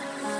uh, uh.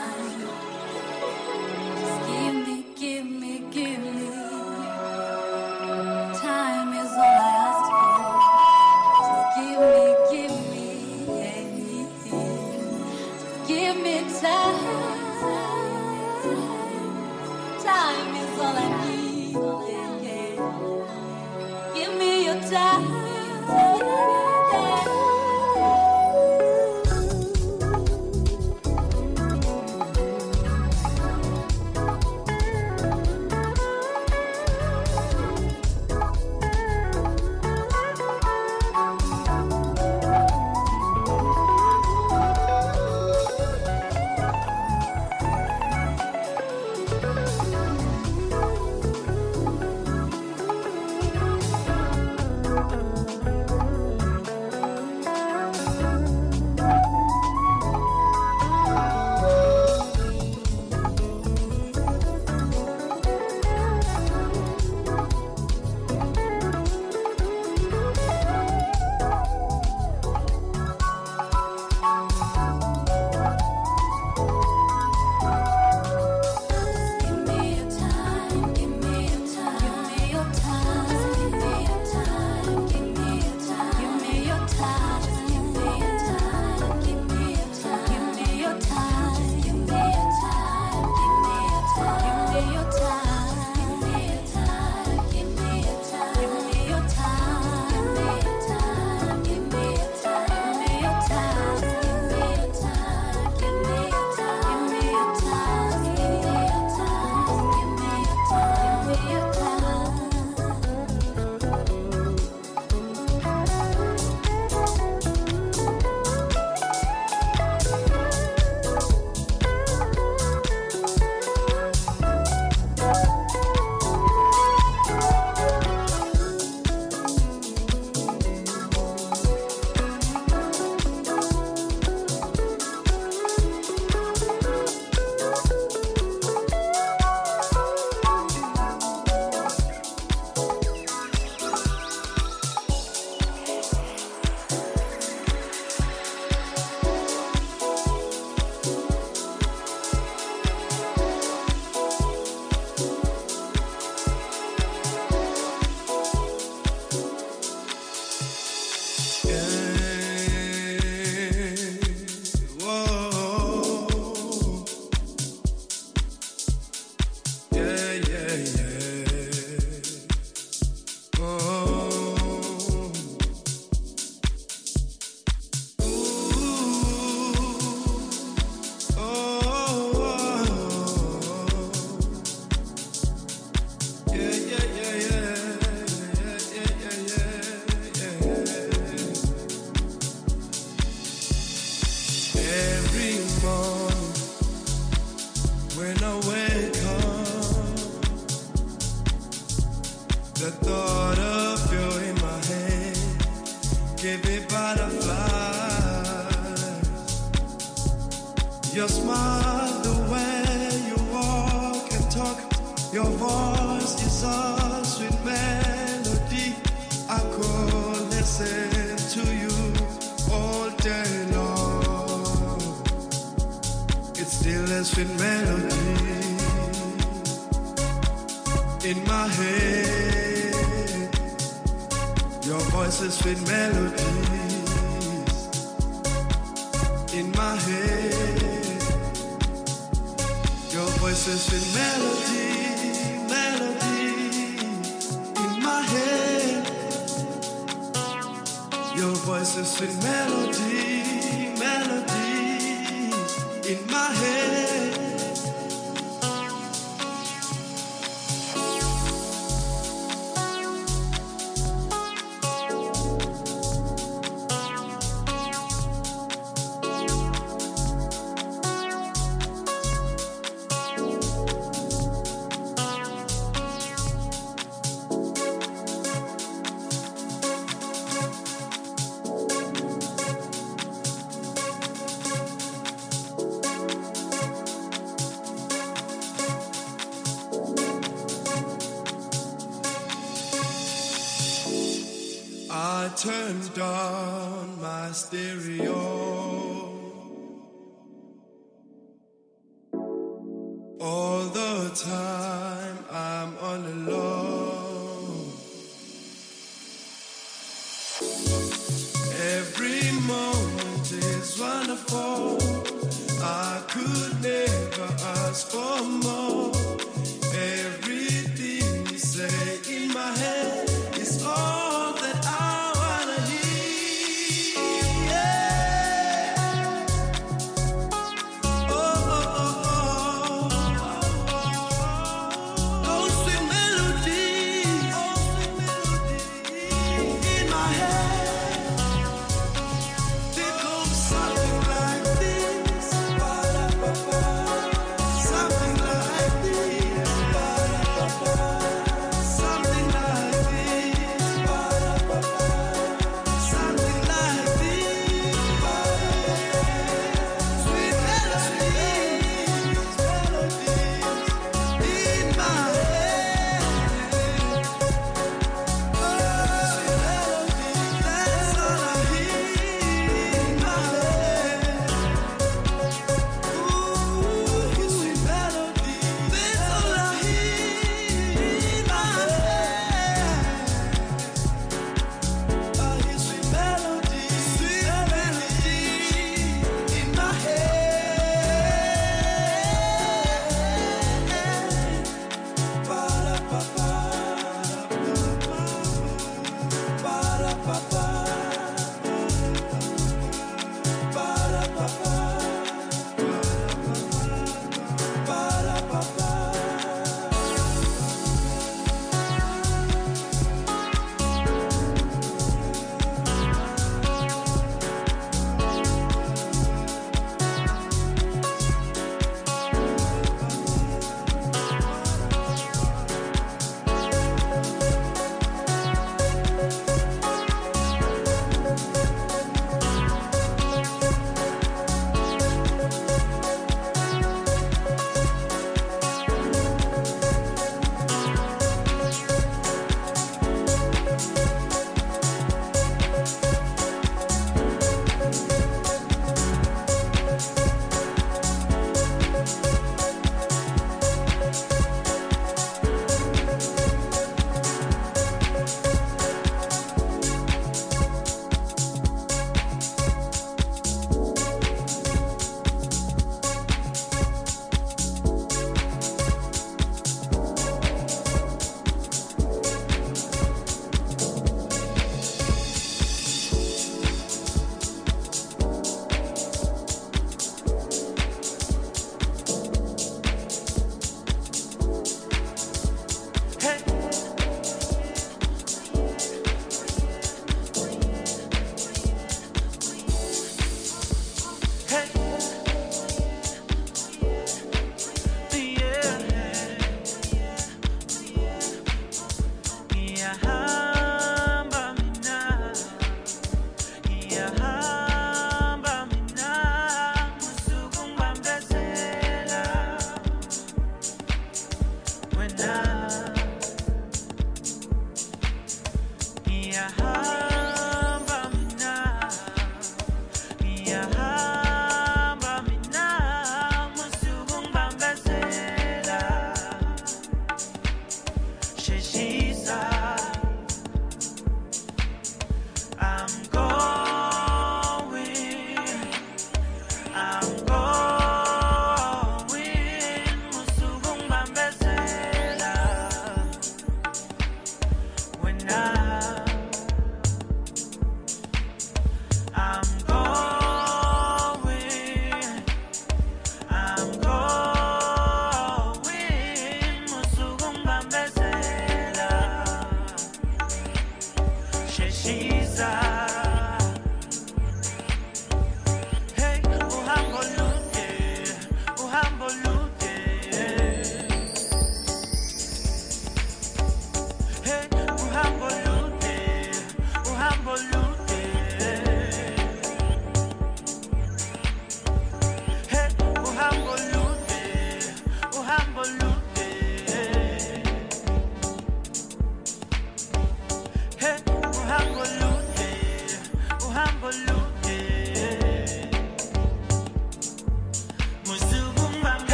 consistent melody, melody in my head. Your voice is sweet melody, melody in my head.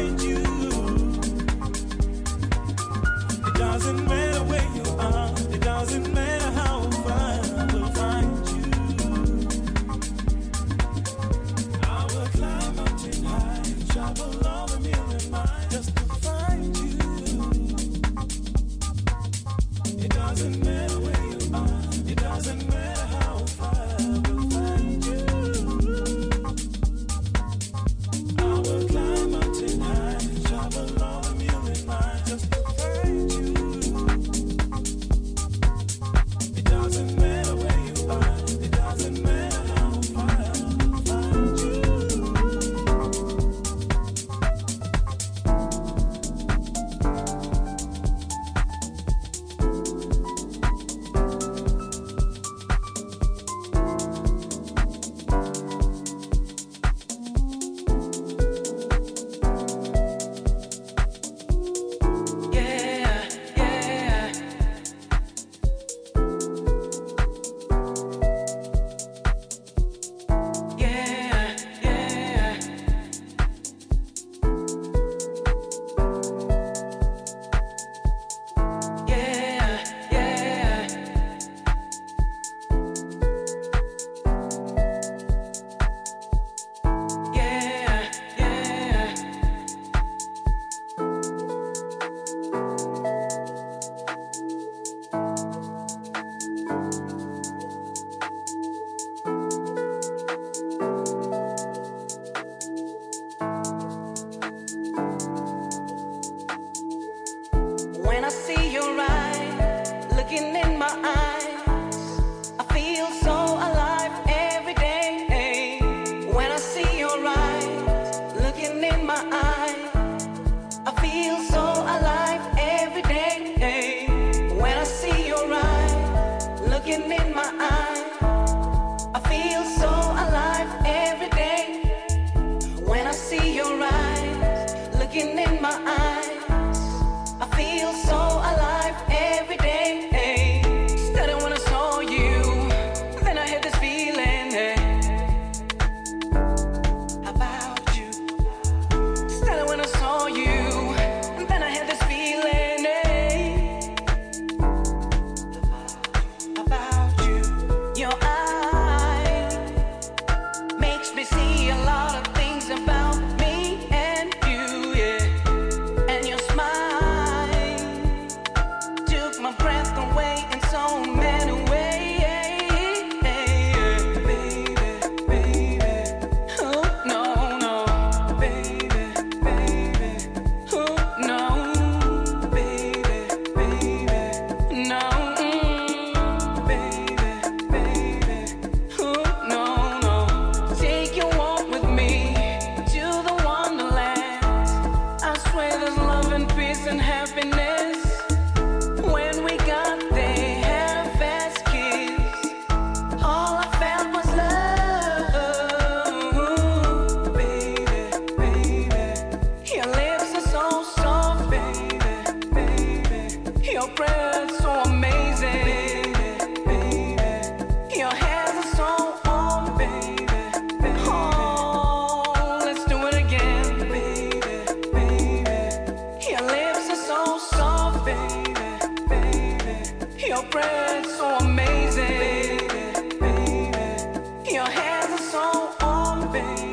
find you. Your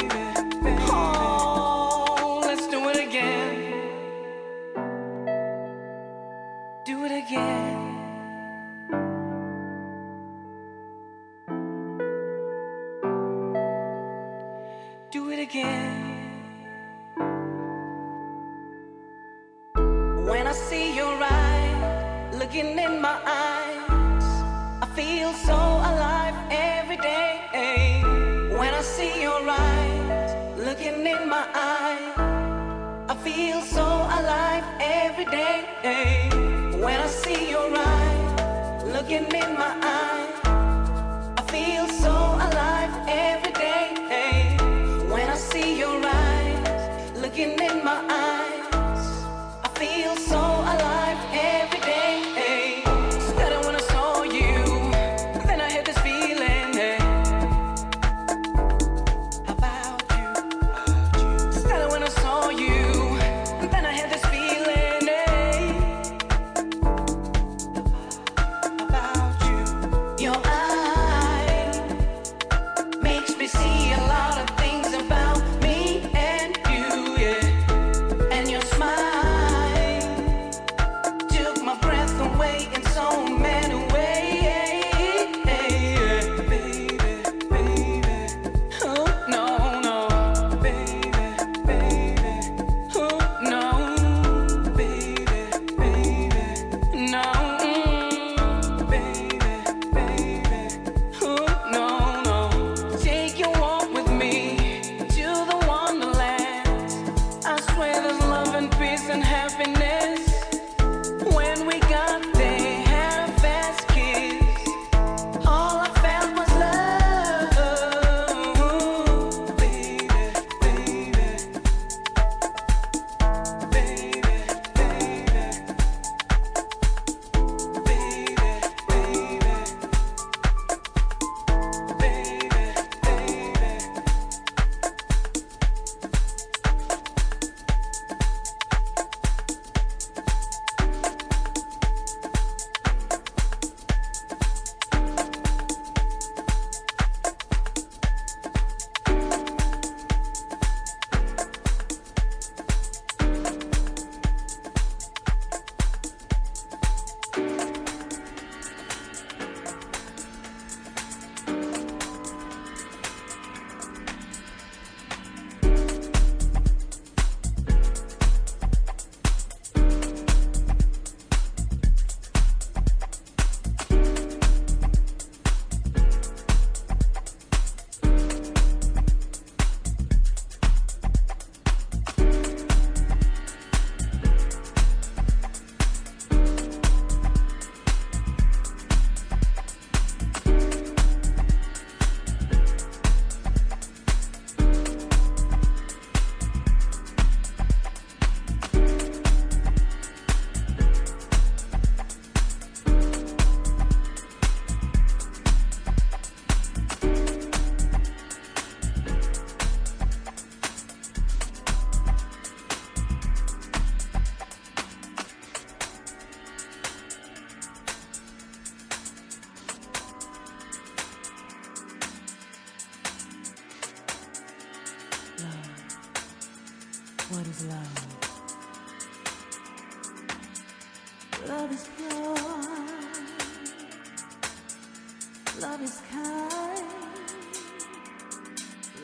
is kind.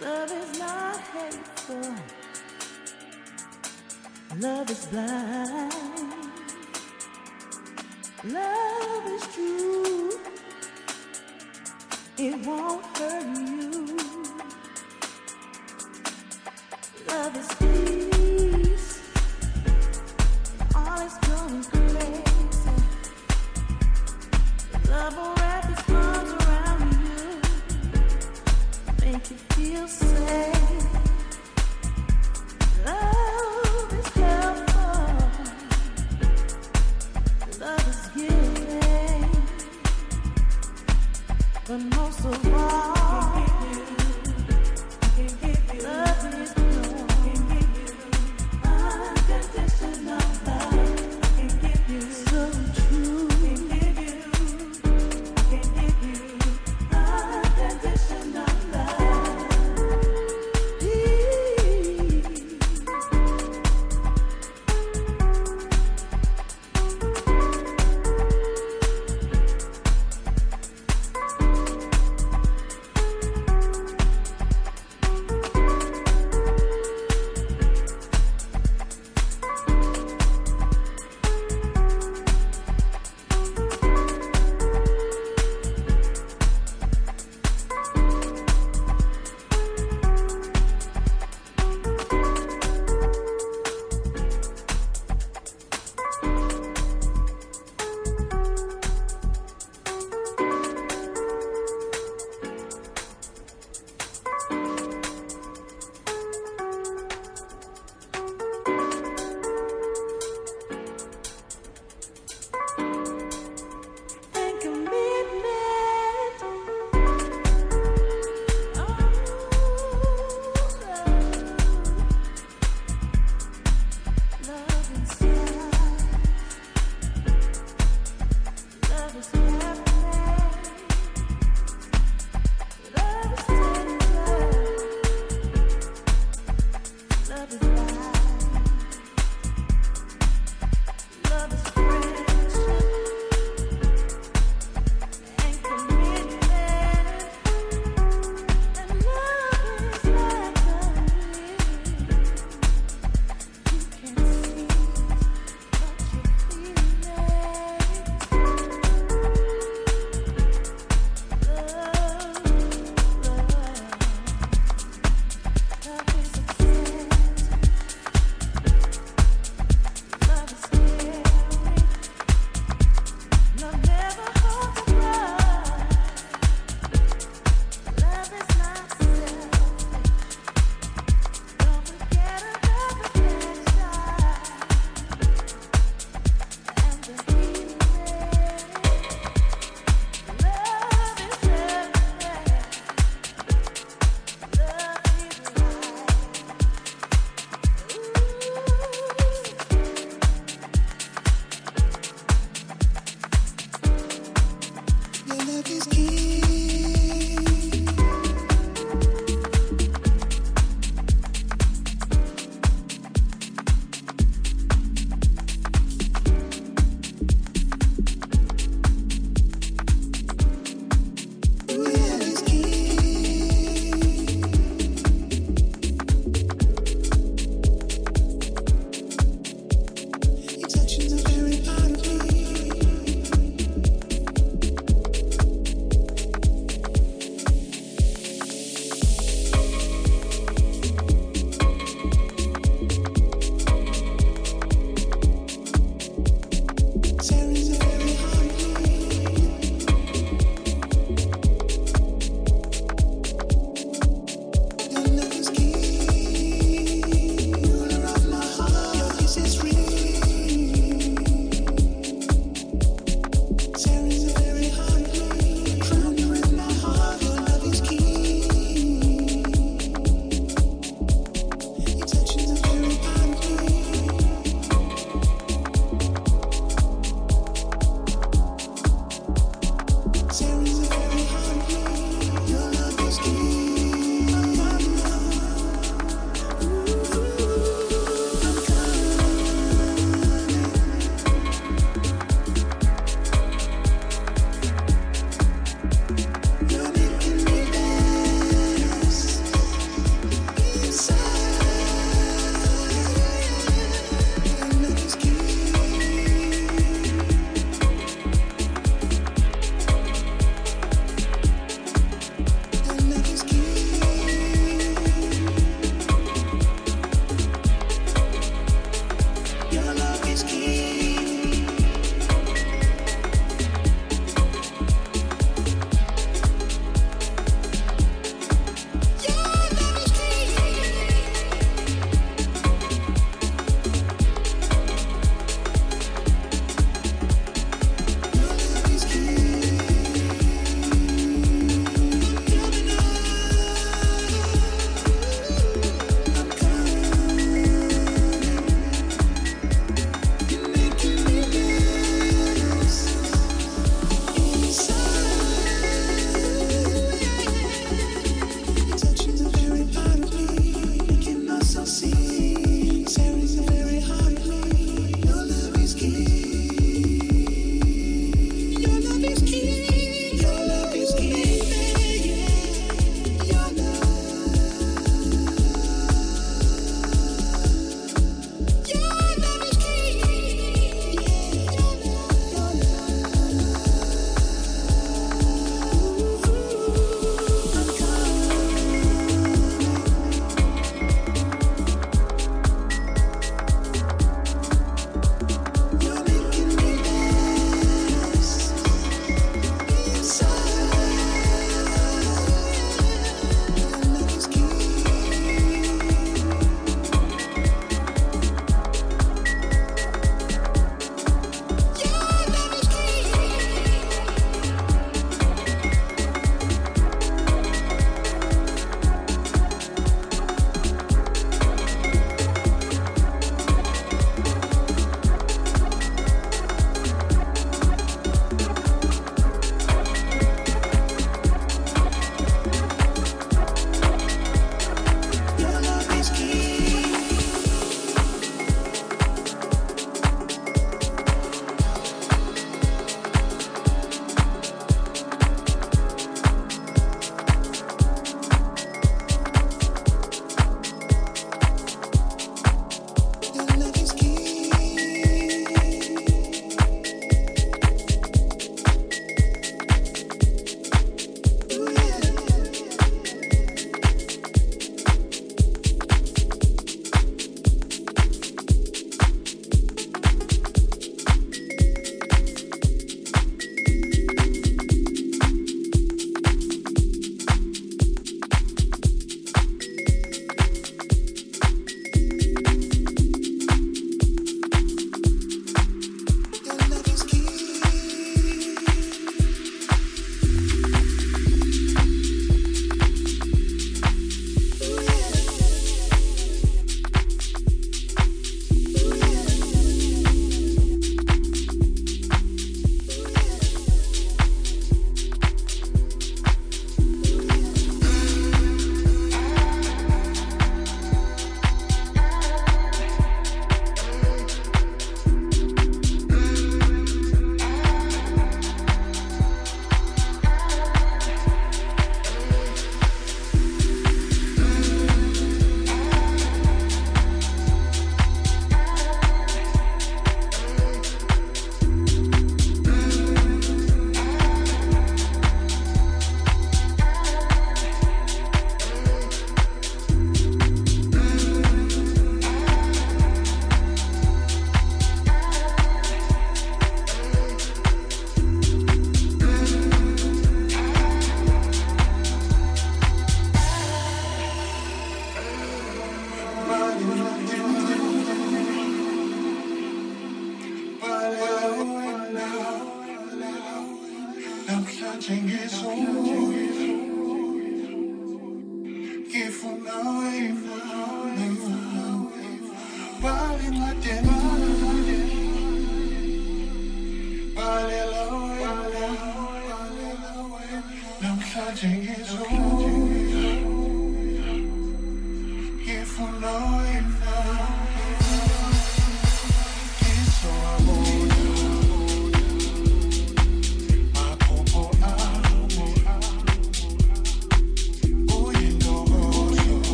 Love is not hateful. Love is blind. Love is true. It won't hurt you. Love is free.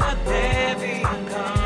Nothing coming easy.